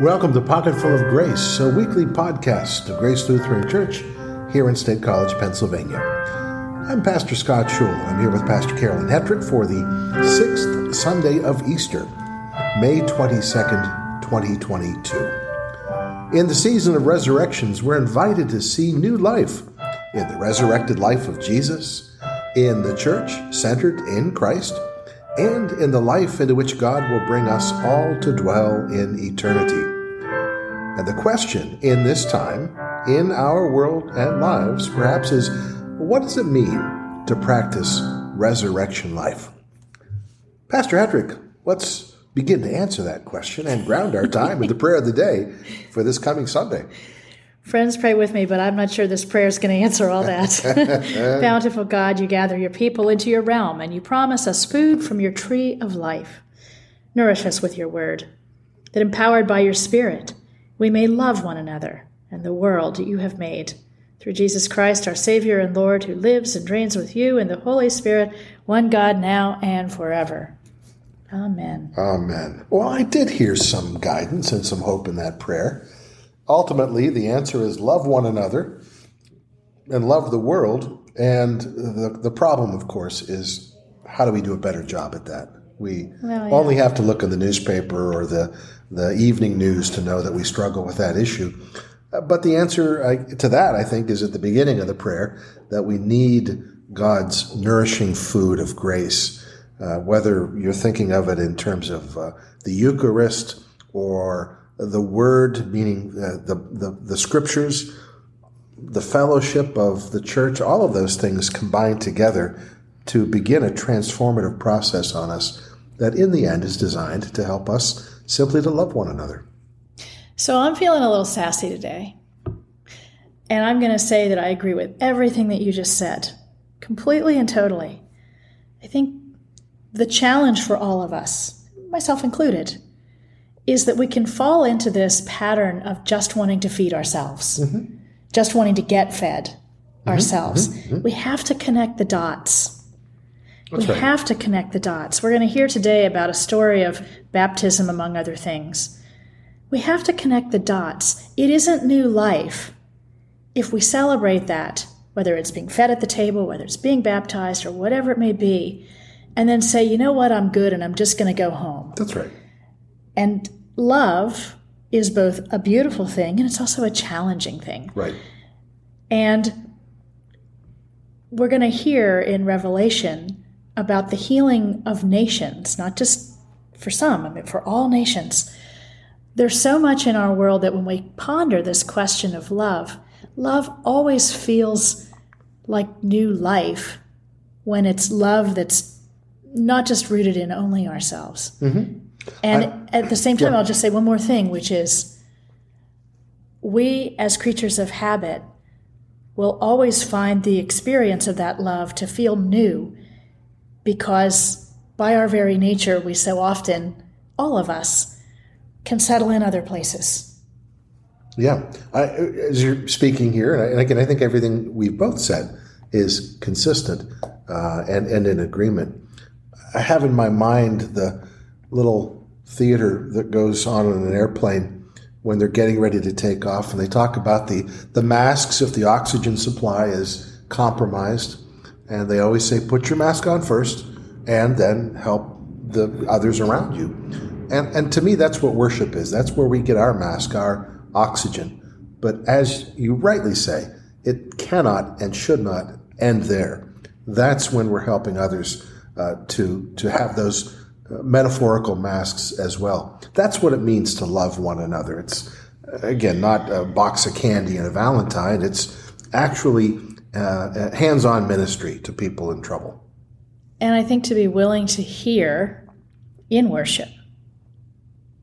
Welcome to Pocketful of Grace, a weekly podcast of Grace Lutheran Church here in State College, Pennsylvania. I'm Pastor Scott Schul. I'm here with Pastor Carolyn Hetrick for the sixth Sunday of Easter, May 22nd, 2022. In the season of resurrections, we're invited to see new life in the resurrected life of Jesus, in the church centered in Christ, and in the life into which God will bring us all to dwell in eternity. And the question in this time, in our world and lives, perhaps is what does it mean to practice resurrection life? Pastor Hetrick, let's begin to answer that question and ground our time in the prayer of the day for this coming Sunday. Friends, pray with me, but I'm not sure this prayer is going to answer all that. Bountiful God, you gather your people into your realm, and you promise us food from your tree of life. Nourish us with your word, that empowered by your Spirit, we may love one another and the world you have made. Through Jesus Christ, our Savior and Lord, who lives and reigns with you in the Holy Spirit, one God now and forever. Amen. Amen. Well, I did hear some guidance and some hope in that prayer. Ultimately, the answer is love one another and love the world. And the, the problem, of course, is how do we do a better job at that? We well, yeah. only have to look in the newspaper or the, the evening news to know that we struggle with that issue. But the answer to that, I think, is at the beginning of the prayer that we need God's nourishing food of grace. Uh, whether you're thinking of it in terms of uh, the Eucharist or the Word, meaning uh, the, the, the Scriptures, the fellowship of the church, all of those things combined together to begin a transformative process on us that in the end is designed to help us simply to love one another. So I'm feeling a little sassy today. And I'm going to say that I agree with everything that you just said, completely and totally. I think the challenge for all of us, myself included, is that we can fall into this pattern of just wanting to feed ourselves, mm-hmm. just wanting to get fed mm-hmm. ourselves. Mm-hmm. mm-hmm. We have to connect the dots. That's we right. have to connect the dots. We're going to hear today about a story of baptism, among other things. We have to connect the dots. It isn't new life. If we celebrate that, whether it's being fed at the table, whether it's being baptized, or whatever it may be, and then say, you know what, I'm good and I'm just going to go home. That's right. And love is both a beautiful thing and it's also a challenging thing. Right. And we're going to hear in Revelation about the healing of nations, not just for some, I mean, for all nations. There's so much in our world that when we ponder this question of love, love always feels like new life when it's love that's not just rooted in only ourselves. Mm-hmm. And I, at the same time, yeah. I'll just say one more thing, which is we as creatures of habit will always find the experience of that love to feel new because by our very nature, we so often, all of us, can settle in other places. Yeah. I, as you're speaking here, and again, I think everything we've both said is consistent uh, and, and in agreement. I have in my mind the little theater that goes on in an airplane when they're getting ready to take off, and they talk about the, the masks if the oxygen supply is compromised. And they always say, put your mask on first and then help the others around you. And, and to me, that's what worship is. That's where we get our mask, our oxygen. But as you rightly say, it cannot and should not end there. That's when we're helping others uh, to, to have those metaphorical masks as well. That's what it means to love one another. It's, again, not a box of candy and a Valentine. It's actually uh, hands on ministry to people in trouble. And I think to be willing to hear in worship,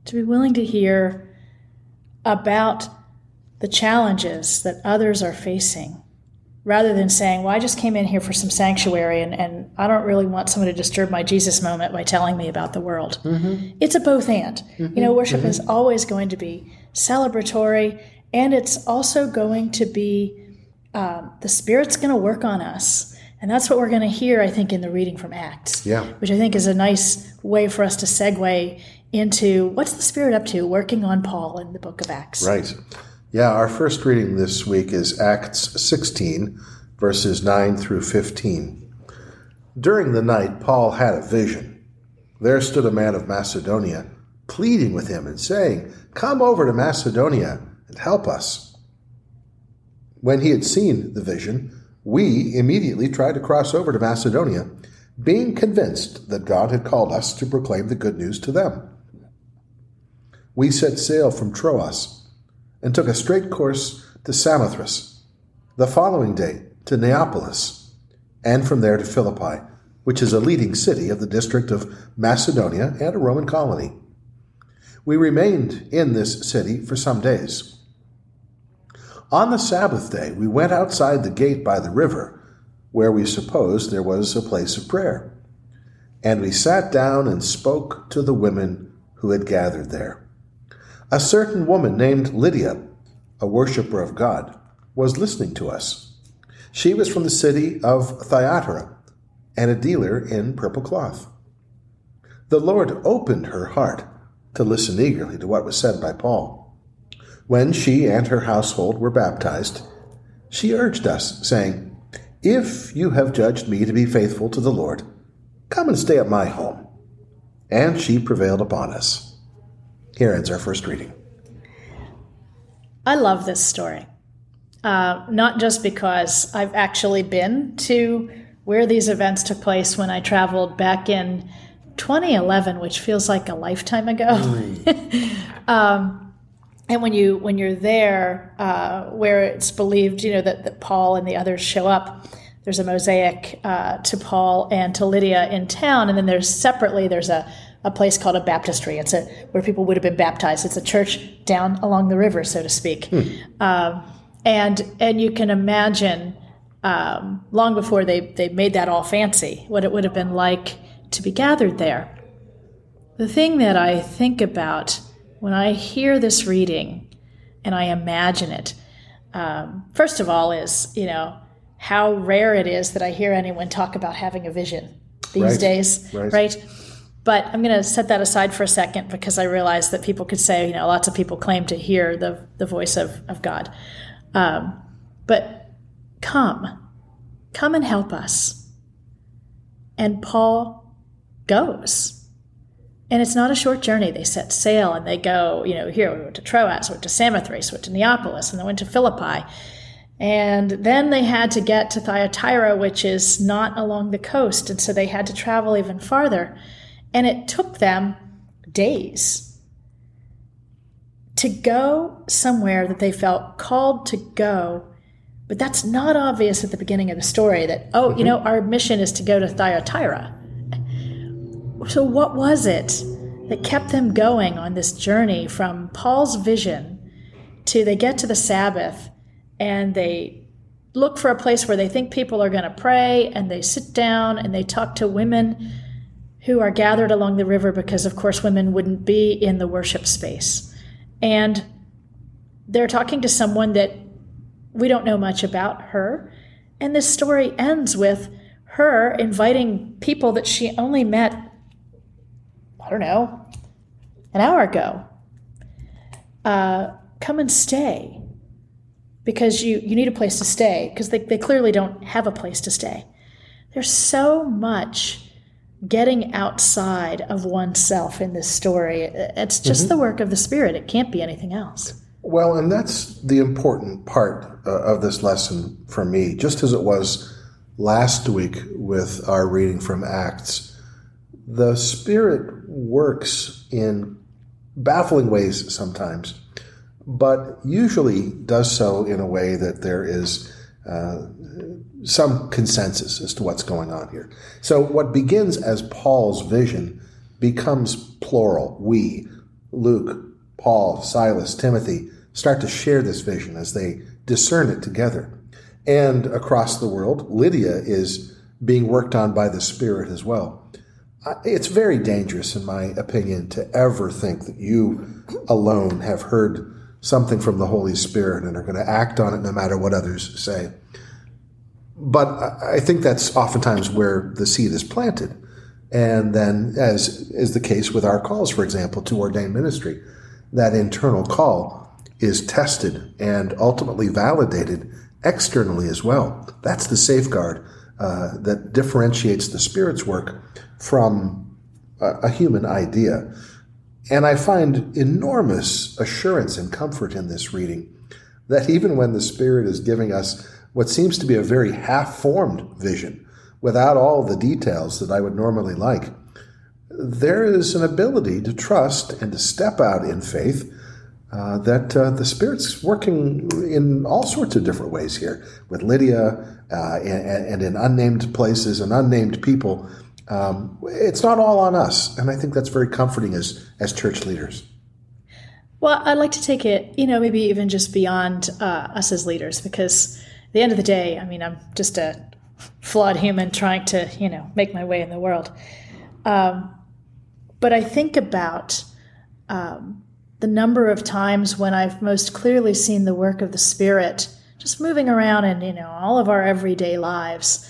to be willing to hear about the challenges that others are facing rather than saying, well, I just came in here for some sanctuary and, and I don't really want someone to disturb my Jesus moment by telling me about the world. Mm-hmm. It's a both and. Mm-hmm. You know, worship mm-hmm. is always going to be celebratory and it's also going to be, um, the Spirit's going to work on us. And that's what we're going to hear, I think, in the reading from Acts. Yeah. Which I think is a nice way for us to segue into what's the Spirit up to working on Paul in the book of Acts. Right. Yeah, our first reading this week is Acts 16, verses 9 through 15. During the night, Paul had a vision. There stood a man of Macedonia, pleading with him and saying, Come over to Macedonia and help us. When he had seen the vision, we immediately tried to cross over to Macedonia, being convinced that God had called us to proclaim the good news to them. We set sail from Troas and took a straight course to Samothrace, the following day to Neapolis, and from there to Philippi, which is a leading city of the district of Macedonia and a Roman colony. We remained in this city for some days. On the Sabbath day, we went outside the gate by the river, where we supposed there was a place of prayer. And we sat down and spoke to the women who had gathered there. A certain woman named Lydia, a worshiper of God, was listening to us. She was from the city of Thyatira and a dealer in purple cloth. The Lord opened her heart to listen eagerly to what was said by Paul. When she and her household were baptized, she urged us, saying, If you have judged me to be faithful to the Lord, come and stay at my home. And she prevailed upon us. Here ends our first reading. I love this story. Uh, not just because I've actually been to where these events took place when I traveled back in 2011, which feels like a lifetime ago. Um, and when you when you're there, uh, where it's believed, you know that, that Paul and the others show up, there's a mosaic uh, to Paul and to Lydia in town, and then there's separately there's a a place called a baptistry. It's a where people would have been baptized. It's a church down along the river, so to speak. Hmm. Um, and and you can imagine um, long before they they made that all fancy, what it would have been like to be gathered there. The thing that I think about when I hear this reading and I imagine it, um, first of all, is you know how rare it is that I hear anyone talk about having a vision these right. days, right? right? But I'm going to set that aside for a second because I realize that people could say, you know, lots of people claim to hear the, the voice of, of God. Um, but come, come and help us. And Paul goes. And it's not a short journey. They set sail and they go, you know, here we went to Troas, went to Samothrace, went to Neapolis, and they went to Philippi. And then they had to get to Thyatira, which is not along the coast. And so they had to travel even farther. And it took them days to go somewhere that they felt called to go. But that's not obvious at the beginning of the story that, oh, mm-hmm. you know, our mission is to go to Thyatira. So, what was it that kept them going on this journey from Paul's vision to they get to the Sabbath and they look for a place where they think people are going to pray and they sit down and they talk to women who are gathered along the river because, of course, women wouldn't be in the worship space. And they're talking to someone that we don't know much about her. And this story ends with her inviting people that she only met, I don't know, an hour ago. Uh, come and stay because you, you need a place to stay because they, they clearly don't have a place to stay. There's so much getting outside of oneself in this story. It's just mm-hmm. the work of the Spirit. It can't be anything else. Well, and that's the important part uh, of this lesson for me, just as it was last week with our reading from Acts. The Spirit works in baffling ways sometimes, but usually does so in a way that there is uh, some consensus as to what's going on here. So, what begins as Paul's vision becomes plural. We, Luke, Paul, Silas, Timothy, start to share this vision as they discern it together. And across the world, Lydia is being worked on by the Spirit as well. It's very dangerous, in my opinion, to ever think that you alone have heard something from the Holy Spirit and are going to act on it no matter what others say. But I think that's oftentimes where the seed is planted. And then, as is the case with our calls, for example, to ordained ministry, that internal call is tested and ultimately validated externally as well. That's the safeguard uh, that differentiates the Spirit's work from a, a human idea. And I find enormous assurance and comfort in this reading that even when the Spirit is giving us what seems to be a very half formed vision, without all the details that I would normally like, there is an ability to trust and to step out in faith uh, that uh, the Spirit's working in all sorts of different ways here with Lydia uh, and, and, in unnamed places and unnamed people. Um, it's not all on us, and I think that's very comforting as as church leaders. Well, I'd like to take it, you know, maybe even just beyond uh, us as leaders, because the end of the day, I mean, I'm just a flawed human trying to, you know, make my way in the world. Um, but I think about um, the number of times when I've most clearly seen the work of the Spirit just moving around in, you know, all of our everyday lives.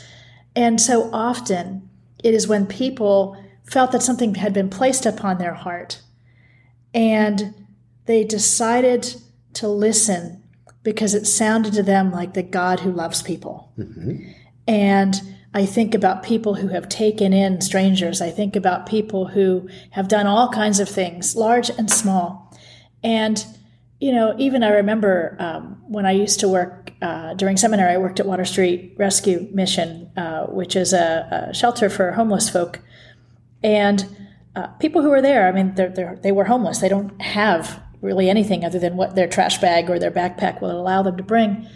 And so often it is when people felt that something had been placed upon their heart and they decided to listen because it sounded to them like the God who loves people. Mm-hmm. And I think about people who have taken in strangers. I think about people who have done all kinds of things, large and small. And, you know, even I remember um, when I used to work uh, during seminary, I worked at Water Street Rescue Mission, uh, which is a, a, shelter for homeless folk. And uh, people who were there, I mean, they're, they're, they were homeless. They don't have really anything other than what their trash bag or their backpack will allow them to bring.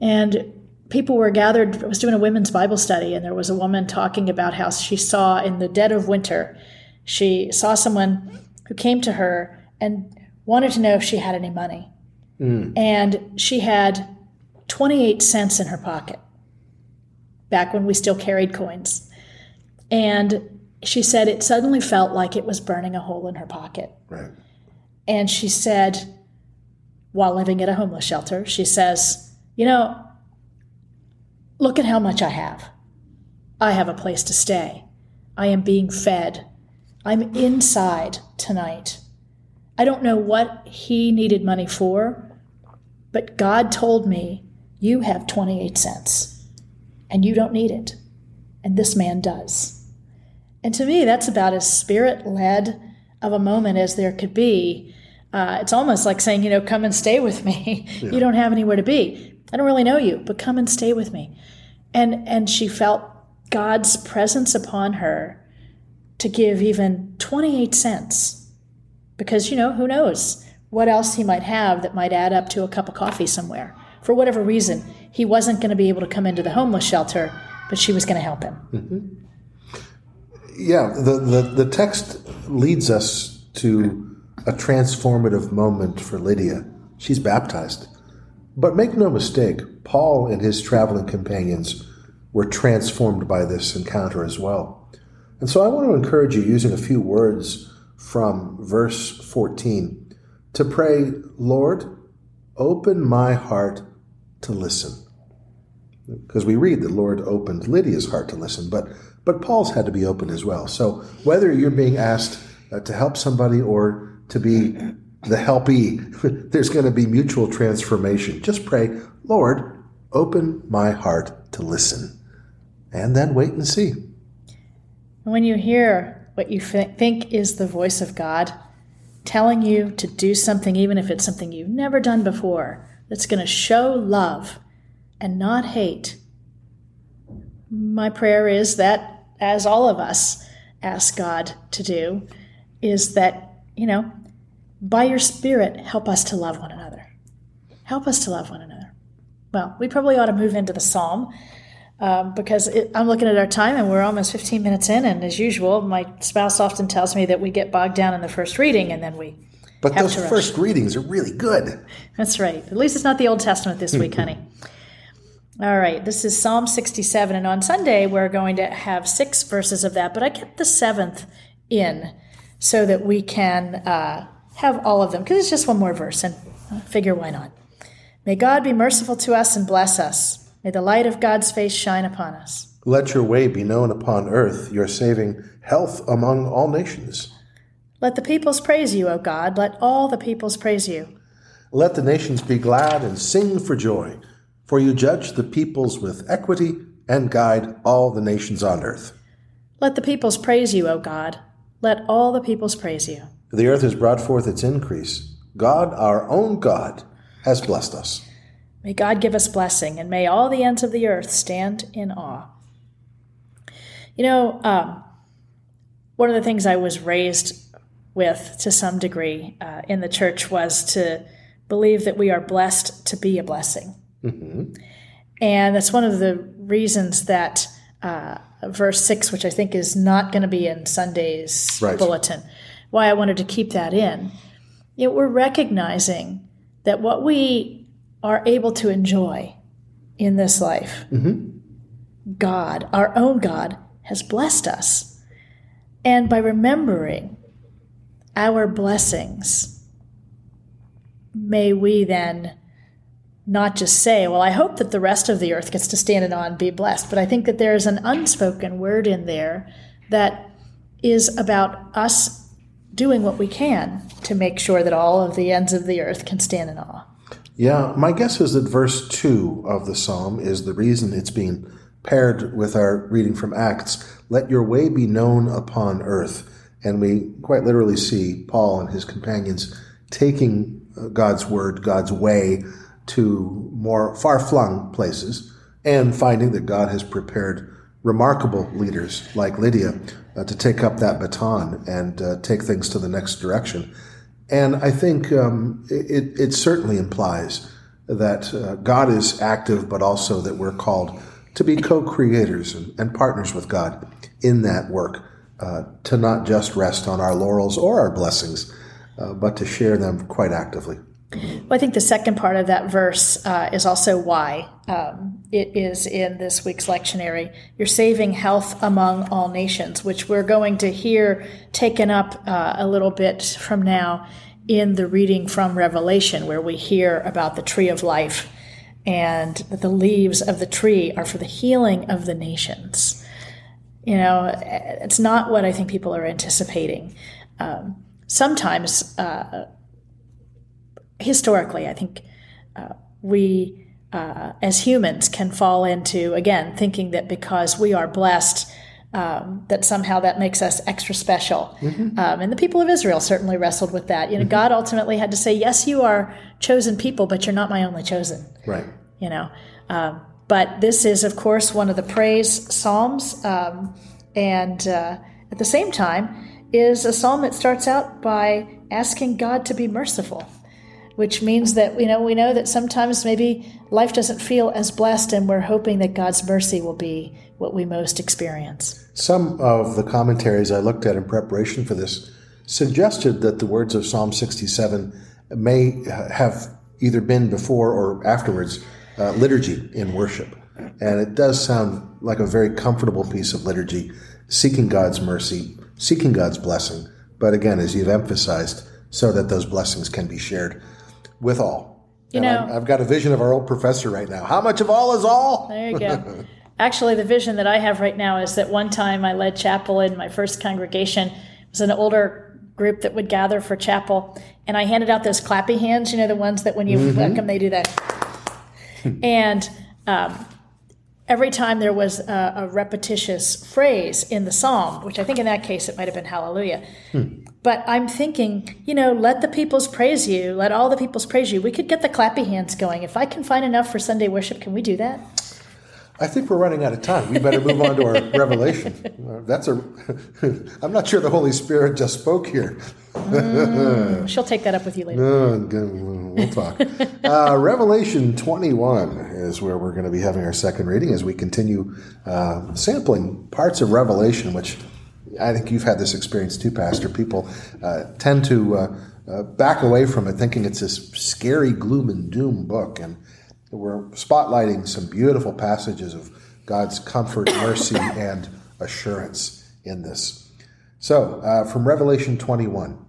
And people were gathered. I was doing a women's Bible study, and there was a woman talking about how she saw in the dead of winter, she saw someone who came to her and wanted to know if she had any money. Mm. And she had 28 cents in her pocket back when we still carried coins. And she said it suddenly felt like it was burning a hole in her pocket. Right. And she said, while living at a homeless shelter, she says, You know, Look at how much I have. I have a place to stay. I am being fed. I'm inside tonight. I don't know what he needed money for, but God told me, You have 28 cents, and you don't need it. And this man does. And to me, that's about as spirit led of a moment as there could be. Uh, it's almost like saying, you know, come and stay with me. Yeah. you don't have anywhere to be. I don't really know you, but come and stay with me. And and she felt God's presence upon her to give even 28 cents. Because you know, who knows what else he might have that might add up to a cup of coffee somewhere. For whatever reason, he wasn't going to be able to come into the homeless shelter, but she was going to help him. Mm-hmm. Yeah, the, the, the text leads us to a transformative moment for Lydia. She's baptized. But make no mistake, Paul and his traveling companions were transformed by this encounter as well. And so I want to encourage you, using a few words from verse 14, to pray, Lord, open my heart to listen. Because we read that Lord opened Lydia's heart to listen, but, but Paul's had to be open as well. So whether you're being asked uh, to help somebody or to be the helpee, there's going to be mutual transformation. Just pray, Lord, open my heart to listen, and then wait and see. When you hear what you think is the voice of God telling you to do something, even if it's something you've never done before, that's going to show love and not hate, my prayer is that, as all of us ask God to do, is that, you know, by your Spirit, help us to love one another. Help us to love one another. Well, we probably ought to move into the psalm um, because it, I'm looking at our time and we're almost 15 minutes in. And as usual, my spouse often tells me that we get bogged down in the first reading and then we. But those first readings are really good. That's right. At least it's not the Old Testament this week, honey. All right, this is Psalm 67. And on Sunday, we're going to have six verses of that, but I kept the seventh in so that we can. Uh, have all of them because it's just one more verse and I figure why not. May God be merciful to us and bless us. May the light of God's face shine upon us. Let your way be known upon earth, your saving health among all nations. Let the peoples praise you, O God. Let all the peoples praise you. Let the nations be glad and sing for joy, for you judge the peoples with equity and guide all the nations on earth. Let the peoples praise you, O God. Let all the peoples praise you. The earth has brought forth its increase. God, our own God, has blessed us. May God give us blessing, and may all the ends of the earth stand in awe. You know, um, one of the things I was raised with to some degree uh, in the church was to believe that we are blessed to be a blessing. Mm-hmm. And that's one of the reasons that uh, verse 6, which I think is not going to be in Sunday's right. bulletin, why I wanted to keep that in. Yet we're recognizing that what we are able to enjoy in this life, mm-hmm. God, our own God, has blessed us. And by remembering our blessings, may we then not just say, Well, I hope that the rest of the earth gets to stand it on and be blessed, but I think that there is an unspoken word in there that is about us doing what we can to make sure that all of the ends of the earth can stand in awe. Yeah, my guess is that verse 2 of the psalm is the reason it's being paired with our reading from Acts, let your way be known upon earth. And we quite literally see Paul and his companions taking uh, God's word, God's way, to more far flung places and finding that God has prepared remarkable leaders like Lydia uh, to take up that baton and uh, take things to the next direction. And I think um, it, it, certainly implies that uh, God is active, but also that we're called to be co creators and, and, partners with God in that work, uh, to not just rest on our laurels or our blessings, uh, but to share them quite actively. Well, I think the second part of that verse uh, is also why um, it is in this week's lectionary. Your saving health among all nations, which we're going to hear taken up uh, a little bit from now in the reading from Revelation, where we hear about the tree of life and the leaves of the tree are for the healing of the nations. You know, it's not what I think people are anticipating. Um, sometimes, uh, historically, I think uh, we uh, as humans can fall into, again, thinking that because we are blessed, um, that somehow that makes us extra special. Mm-hmm. Um, and the people of Israel certainly wrestled with that. You know, mm-hmm. God ultimately had to say, "Yes, you are chosen people, but you're not my only chosen." Right. You know, um, but this is, of course, one of the praise psalms, um, and uh, at the same time, is a psalm that starts out by asking God to be merciful which means that you know we know that sometimes maybe life doesn't feel as blessed and we're hoping that God's mercy will be what we most experience. Some of the commentaries I looked at in preparation for this suggested that the words of Psalm 67 may have either been before or afterwards uh, liturgy in worship. And it does sound like a very comfortable piece of liturgy, seeking God's mercy, seeking God's blessing. But again, as you've emphasized, so that those blessings can be shared with all. You and know, i have got a vision of our old professor right now. How much of all is all? There you go. Actually, the vision that I have right now is that one time I led chapel in my first congregation. It was an older group that would gather for chapel, and I handed out those clappy hands. You know, the ones that when you mm-hmm. welcome, they do that. and um, every time there was a, a, repetitious phrase in the psalm, which I think in that case it might have been hallelujah. Hmm. But I'm thinking, you know, let the peoples praise you, let all the peoples praise you. We could get the clappy hands going. If I can find enough for Sunday worship, can we do that? I think we're running out of time. We better move on to our revelation. Uh, that's a. I'm not sure the Holy Spirit just spoke here. mm, she'll take that up with you later. Uh, we'll talk. uh, revelation 21 is where we're going to be having our second reading as we continue uh, sampling parts of Revelation, which I think you've had this experience too, Pastor. People uh, tend to uh, back away from it, thinking it's this scary gloom and doom book, and we're spotlighting some beautiful passages of God's comfort, mercy, and assurance in this. So, uh, from Revelation 21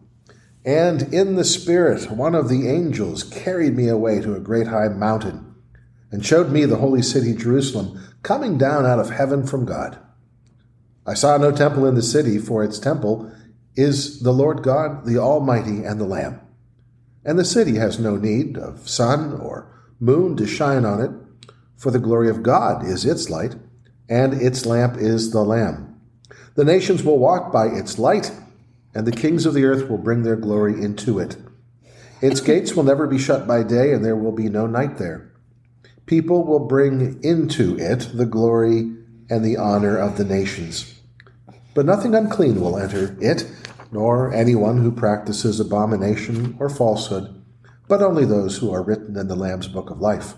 And in the Spirit, one of the angels carried me away to a great high mountain and showed me the holy city Jerusalem coming down out of heaven from God. I saw no temple in the city, for its temple is the Lord God, the Almighty, and the Lamb. And the city has no need of sun or moon to shine on it, for the glory of God is its light, and its lamp is the Lamb. The nations will walk by its light, and the kings of the earth will bring their glory into it. Its gates will never be shut by day, and there will be no night there. People will bring into it the glory and the honor of the nations. But nothing unclean will enter it, nor anyone who practices abomination or falsehood, but only those who are written in the Lamb's book of life.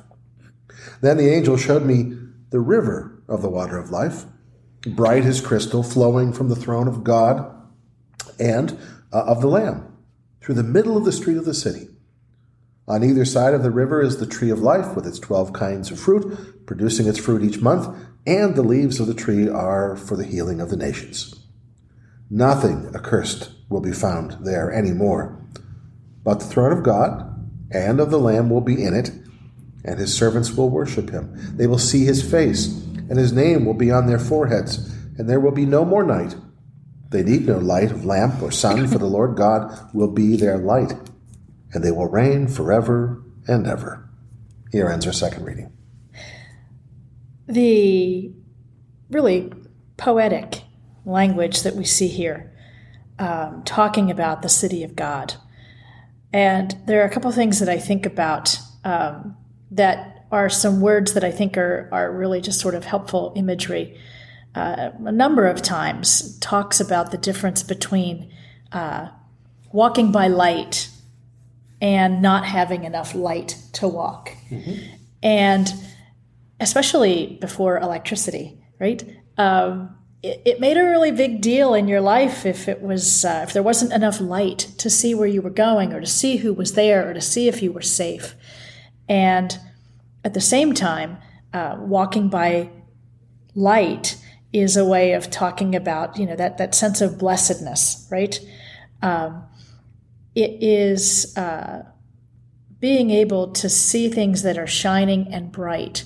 Then the angel showed me the river of the water of life, bright as crystal, flowing from the throne of God and uh, of the Lamb, through the middle of the street of the city. On either side of the river is the tree of life with its twelve kinds of fruit, producing its fruit each month, and the leaves of the tree are for the healing of the nations. Nothing accursed will be found there any more, but the throne of God and of the Lamb will be in it, and his servants will worship him. They will see his face, and his name will be on their foreheads, and there will be no more night. They need no light of lamp or sun, for the Lord God will be their light, and they will reign forever and ever. Here ends our second reading. The really poetic language that we see here, um, talking about the city of God. And there are a couple of things that I think about um, that are some words that I think are, are really just sort of helpful imagery uh, a number of times talks about the difference between uh, walking by light and not having enough light to walk. Mm-hmm. And especially before electricity, right? Um, it, it, made a really big deal in your life if it was uh, if there wasn't enough light to see where you were going or to see who was there or to see if you were safe. And at the same time, uh, walking by light is a way of talking about you know that that sense of blessedness, right? Um, it is uh, being able to see things that are shining and bright,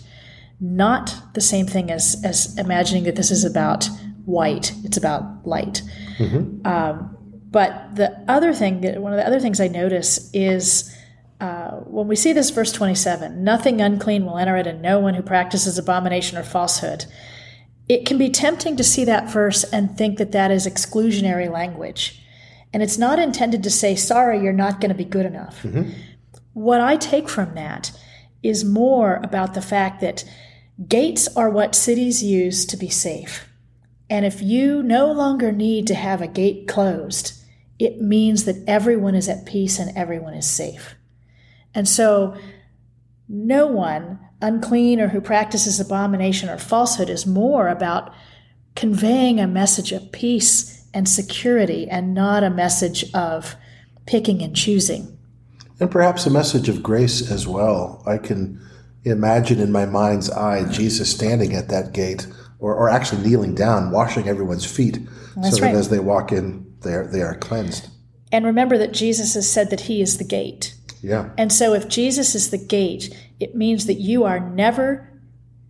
not the same thing as as imagining that this is about white. It's about light. Mm-hmm. Um, but the other thing that one of the other things I notice is. Uh, when we see this verse 27, nothing unclean will enter it, and no one who practices abomination or falsehood it can be tempting to see that verse and think that that is exclusionary language. And it's not intended to say, sorry, you're not going to be good enough. Mm-hmm. What I take from that is more about the fact that gates are what cities use to be safe. And if you no longer need to have a gate closed, it means that everyone is at peace and everyone is safe. And so no one unclean or who practices abomination or falsehood is more about conveying a message of peace and security and not a message of picking and choosing. And perhaps a message of grace as well. I can imagine in my mind's eye Jesus standing at that gate or, or actually kneeling down, washing everyone's feet That's so that as they walk in, they are, they are cleansed. And remember that Jesus has said that he is the gate. Yeah. And so if Jesus is the gate, it means that you are never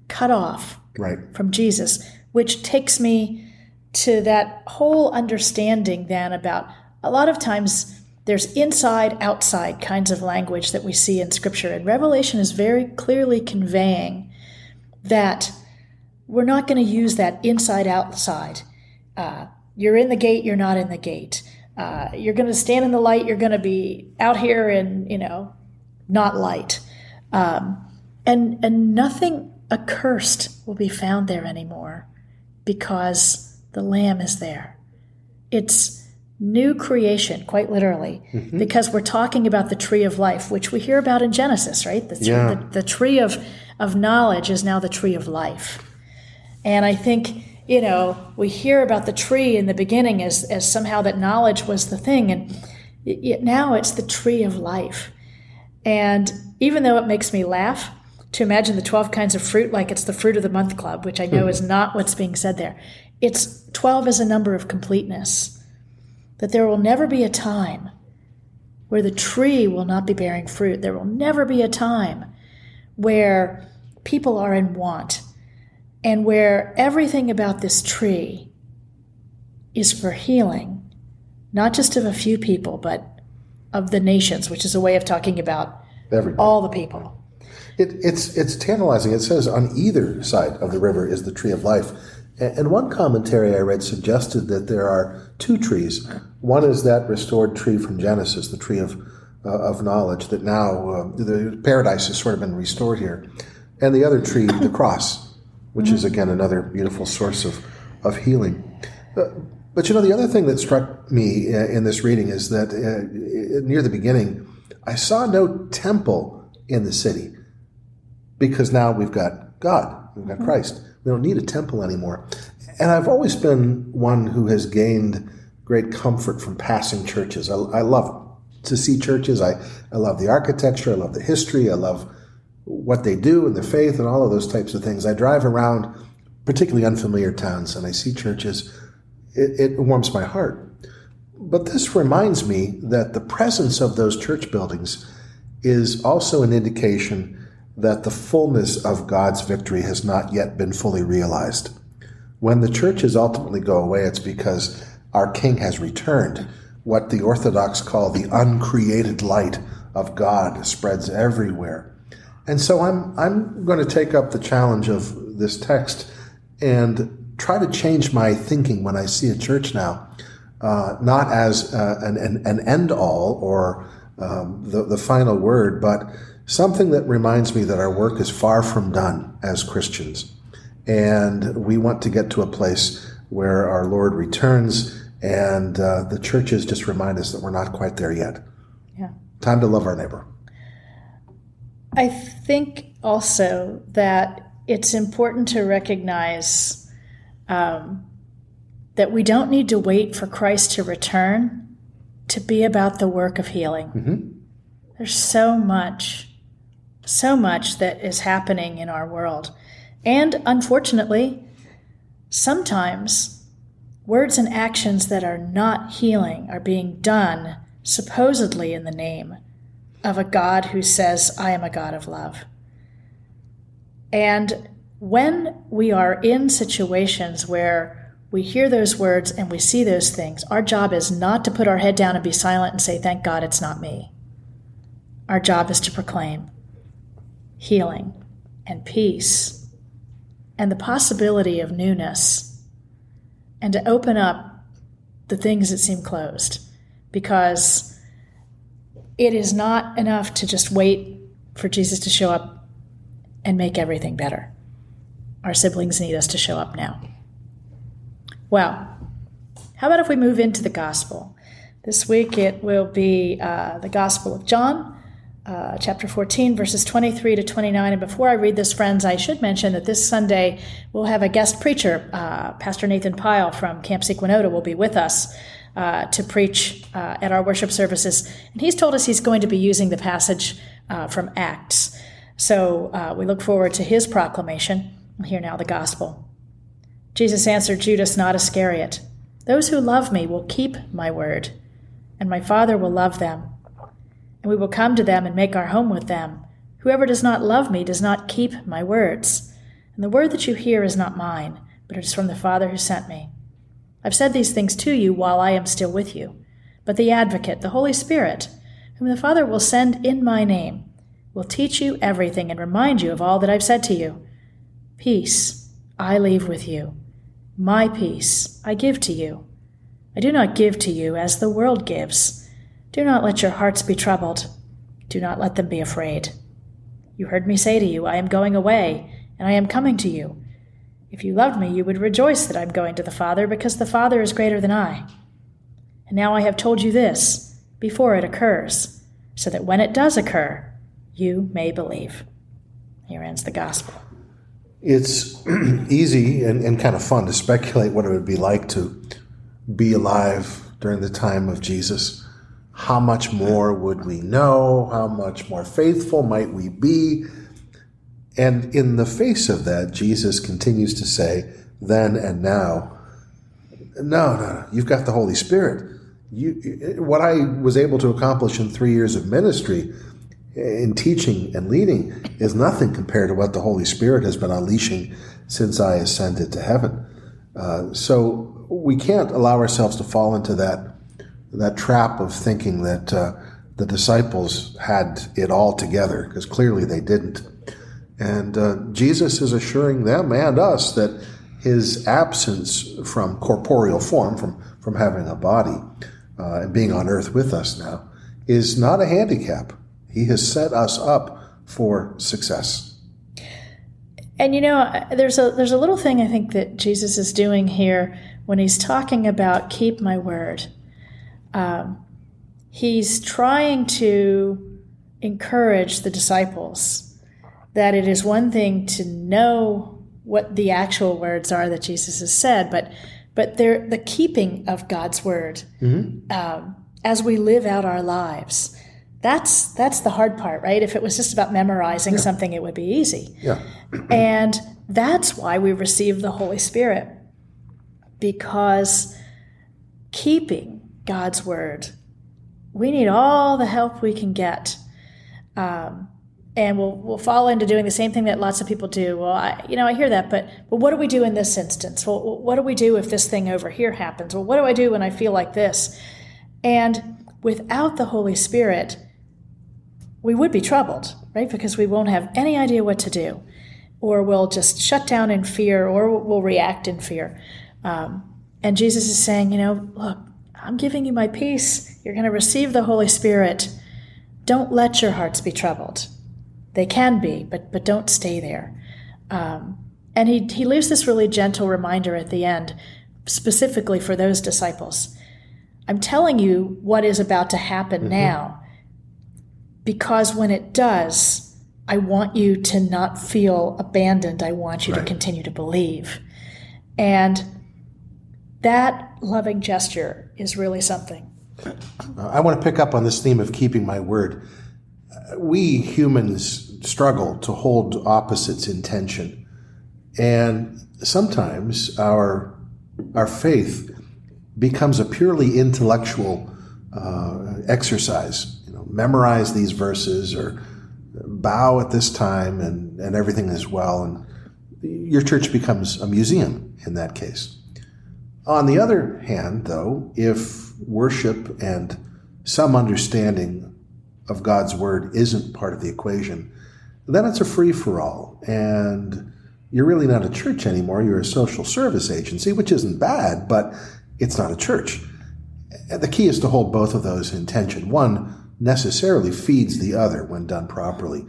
cut off right. from Jesus, which takes me to that whole understanding then about a lot of times there's inside outside kinds of language that we see in scripture and revelation is very clearly conveying that we're not going to use that inside outside. Uh, you're in the gate you're not in the gate. Uh, you're going to stand in the light you're going to be out here in, you know not light. Um, and, and nothing accursed will be found there anymore because the Lamb is there. It's new creation, quite literally, mm-hmm. because we're talking about the tree of life, which we hear about in Genesis, right? The, yeah. the, the tree of, of knowledge is now the tree of life. And I think, you know, we hear about the tree in the beginning as, as somehow that knowledge was the thing. And it, now it's the tree of life. And even though it makes me laugh to imagine the 12 kinds of fruit like it's the fruit of the month club, which I know is not what's being said there, it's 12 as a number of completeness. That there will never be a time where the tree will not be bearing fruit. There will never be a time where people are in want and where everything about this tree is for healing, not just of a few people, but of the nations, which is a way of talking about Everybody. all the people. It, it's it's tantalizing. It says on either side of the river is the tree of life, and one commentary I read suggested that there are two trees. One is that restored tree from Genesis, the tree of uh, of knowledge, that now uh, the paradise has sort of been restored here, and the other tree, the cross, which is again another beautiful source of of healing. Uh, but you know, the other thing that struck me uh, in this reading is that uh, near the beginning, I saw no temple in the city because now we've got God, we've got Christ. We don't need a temple anymore. And I've always been one who has gained great comfort from passing churches. I, I love to see churches. I, I love the architecture. I love the history. I love what they do and the faith and all of those types of things. I drive around particularly unfamiliar towns and I see churches. It, it warms my heart. But this reminds me that the presence of those church buildings is also an indication that the fullness of God's victory has not yet been fully realized. When the churches ultimately go away, it's because our King has returned. What the Orthodox call the uncreated light of God spreads everywhere. And so I'm, I'm going to take up the challenge of this text and try to change my thinking when I see a church now, uh, not as uh, an, an, an end all or um, the, the final word, but something that reminds me that our work is far from done as Christians. And we want to get to a place where our Lord returns and uh, the churches just remind us that we're not quite there yet. Yeah. Time to love our neighbor. I think also that it's important to recognize um, that we don't need to wait for Christ to return to be about the work of healing. Mm-hmm. There's so much, so much that is happening in our world. And unfortunately, sometimes words and actions that are not healing are being done supposedly in the name of a God who says, I am a God of love. And when we are in situations where we hear those words and we see those things, our job is not to put our head down and be silent and say, Thank God it's not me. Our job is to proclaim healing and peace and the possibility of newness and to open up the things that seem closed because it is not enough to just wait for Jesus to show up and make everything better. Our siblings need us to show up now. Well, how about if we move into the gospel? This week it will be uh, the Gospel of John, uh, chapter 14, verses 23 to 29. And before I read this, friends, I should mention that this Sunday we'll have a guest preacher. Uh, Pastor Nathan Pyle from Camp Sequanota will be with us uh, to preach uh, at our worship services. And he's told us he's going to be using the passage uh, from Acts. So uh, we look forward to his proclamation. We'll hear now the gospel. Jesus answered Judas, not Iscariot Those who love me will keep my word, and my Father will love them and we will come to them and make our home with them. Whoever does not love me does not keep my words. And the word that you hear is not mine, but it is from the Father who sent me. I've said these things to you while I am still with you. But the Advocate, the Holy Spirit, whom the Father will send in my name, will teach you everything and remind you of all that I've said to you. Peace I leave with you. My peace I give to you. I do not give to you as the world gives. Do not let your hearts be troubled. Do not let them be afraid. You heard me say to you, I am going away, and I am coming to you. If you loved me, you would rejoice that I am going to the Father, because the Father is greater than I. And now I have told you this before it occurs, so that when it does occur, you may believe. Here ends the gospel. It's easy and, and kind of fun to speculate what it would be like to be alive during the time of Jesus how much more would we know? How much more faithful might we be? And in the face of that, Jesus continues to say, then and now, no, no, no, you've got the Holy Spirit. You, what I was able to accomplish in three years of ministry in teaching and leading is nothing compared to what the Holy Spirit has been unleashing since I ascended to heaven. Uh, so we can't allow ourselves to fall into that that trap of thinking that uh, the disciples had it all together because clearly they didn't. And uh, Jesus is assuring them and us that his absence from corporeal form, from, from having a body uh, and being on earth with us now, is not a handicap. He has set us up for success. And you know, there's a there's a little thing I think that Jesus is doing here when he's talking about keep my word. Um, he's trying to encourage the disciples that it is one thing to know what the actual words are that Jesus has said, but but they're the keeping of God's word mm-hmm. um, as we live out our lives. That's that's the hard part, right? If it was just about memorizing yeah. something, it would be easy. Yeah. and that's why we receive the Holy Spirit, because keeping God's word, we need all the help we can get. Um, and we'll we'll fall into doing the same thing that lots of people do. Well, I, you know, I hear that, but but what do we do in this instance? Well, what do we do if this thing over here happens? Well, what do I do when I feel like this? And without the Holy Spirit, we would be troubled, right? Because we won't have any idea what to do, or we'll just shut down in fear, or we'll react in fear. Um, and Jesus is saying, you know, look, I'm giving you my peace. You're going to receive the Holy Spirit. Don't let your hearts be troubled they can be, but but don't stay there. Um, and he he leaves this really gentle reminder at the end, specifically for those disciples. I'm telling you what is about to happen mm-hmm. now, because when it does, I want you to not feel abandoned. I want you right. to continue to believe, and that loving gesture is really something. I want to pick up on this theme of keeping my word. We humans struggle to hold opposites in tension. And sometimes our, our faith becomes a purely intellectual uh, exercise. You know, memorize these verses or bow at this time and, and everything is well. And your church becomes a museum in that case. On the other hand, though, if worship and some understanding of God's word isn't part of the equation, then it's a free for all. And you're really not a church anymore. You're a social service agency, which isn't bad, but it's not a church. The key is to hold both of those in tension. One necessarily feeds the other when done properly.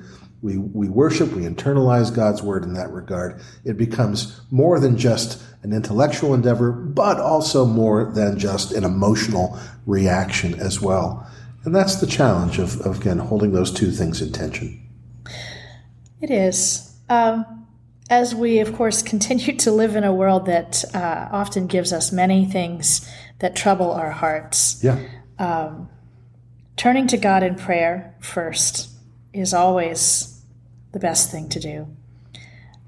We, we worship, we internalize God's word in that regard. It becomes more than just an intellectual endeavor, but also more than just an emotional reaction as well. And that's the challenge of, of again, holding those two things in tension. It is. Um, as we, of course, continue to live in a world that uh, often gives us many things that trouble our hearts. Yeah. Um, turning to God in prayer first is always the best thing to do.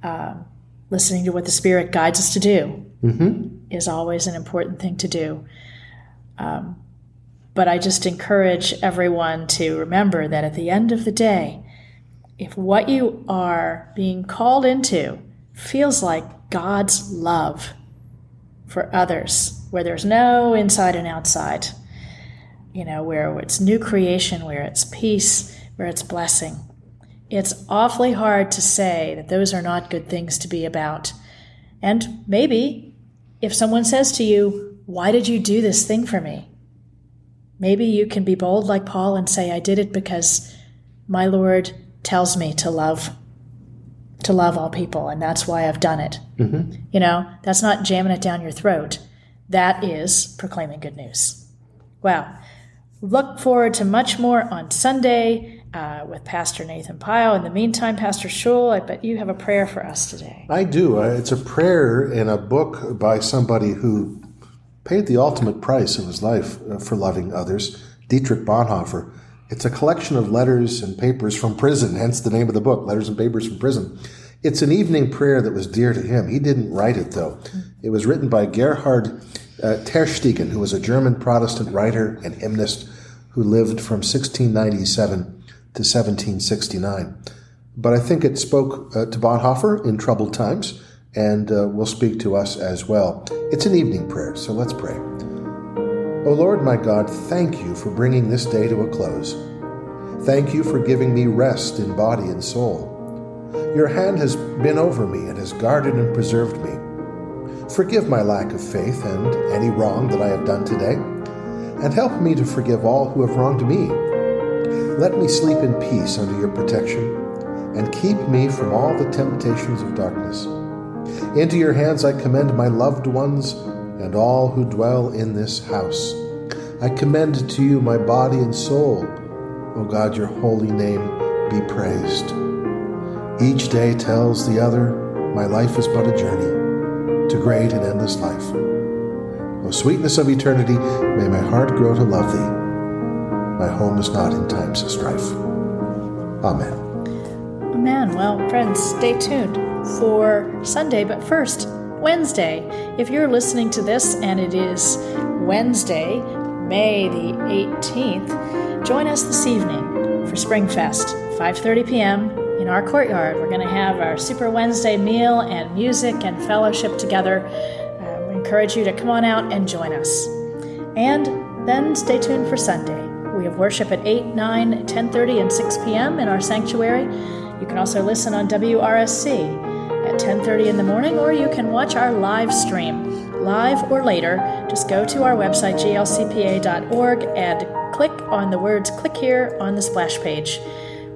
Um, listening to what the Spirit guides us to do mm-hmm. is always an important thing to do. Um, but I just encourage everyone to remember that at the end of the day, if what you are being called into feels like God's love for others, where there's no inside and outside, you know, where it's new creation, where it's peace, where it's blessing, it's awfully hard to say that those are not good things to be about. And maybe if someone says to you, Why did you do this thing for me? Maybe you can be bold like Paul and say, I did it because my Lord tells me to love to love all people and that's why I've done it. Mm-hmm. You know, that's not jamming it down your throat. That is proclaiming good news. Wow. Look forward to much more on Sunday uh, with Pastor Nathan Pyle. In the meantime, Pastor Schul, I bet you have a prayer for us today. I do. Uh, it's a prayer in a book by somebody who paid the ultimate price of his life uh, for loving others, Dietrich Bonhoeffer. It's a collection of letters and papers from prison, hence the name of the book, Letters and Papers from Prison. It's an evening prayer that was dear to him. He didn't write it, though. It was written by Gerhard uh, Tersteegen, who was a German Protestant writer and hymnist who lived from 1697 to to 1769. But I think it spoke uh, to Bonhoeffer in troubled times and uh, will speak to us as well. It's an evening prayer, so let's pray. O Lord my God, thank you for bringing this day to a close. Thank you for giving me rest in body and soul. Your hand has been over me and has guarded and preserved me. Forgive my lack of faith and any wrong that I have done today, and help me to forgive all who have wronged me. Let me sleep in peace under your protection, and keep me from all the temptations of darkness. Into your hands I commend my loved ones and all who dwell in this house. I commend to you my body and soul. O God, your holy name be praised. Each day tells the other, my life is but a journey to great and endless life. O sweetness of eternity, may my heart grow to love thee. My home is not in times of strife. Amen. Amen. Well, friends, stay tuned for Sunday, but first, Wednesday. If you're listening to this and it is Wednesday, May the 18th, join us this evening for Springfest, 5:30 p.m. in our courtyard. We're going to have our Super Wednesday meal and music and fellowship together. Uh, we encourage you to come on out and join us. And then stay tuned for Sunday. We have worship at 8, 9, 10:30 and 6 p.m. in our sanctuary. You can also listen on WRSC at 10:30 in the morning or you can watch our live stream live or later just go to our website glcpa.org and click on the words click here on the splash page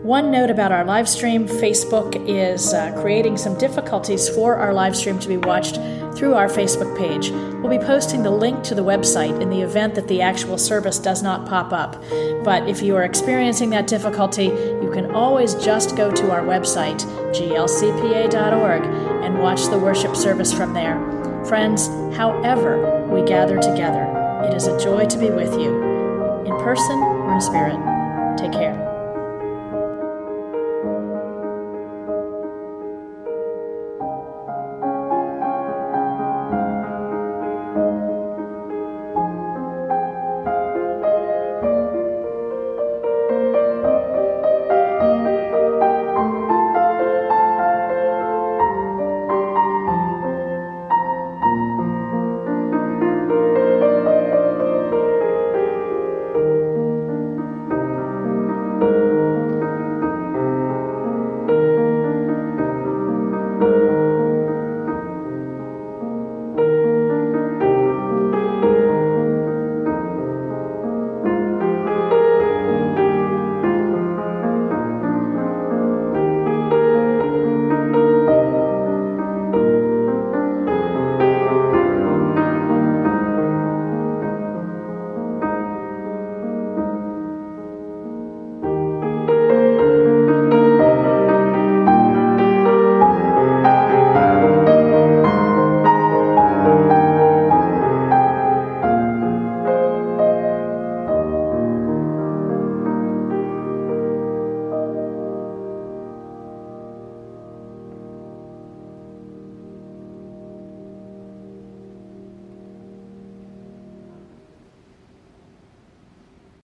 one note about our live stream Facebook is uh, creating some difficulties for our live stream to be watched through our Facebook page. We'll be posting the link to the website in the event that the actual service does not pop up. But if you are experiencing that difficulty, you can always just go to our website, glcpa.org, and watch the worship service from there. Friends, however we gather together, it is a joy to be with you, in person or in spirit. Take care.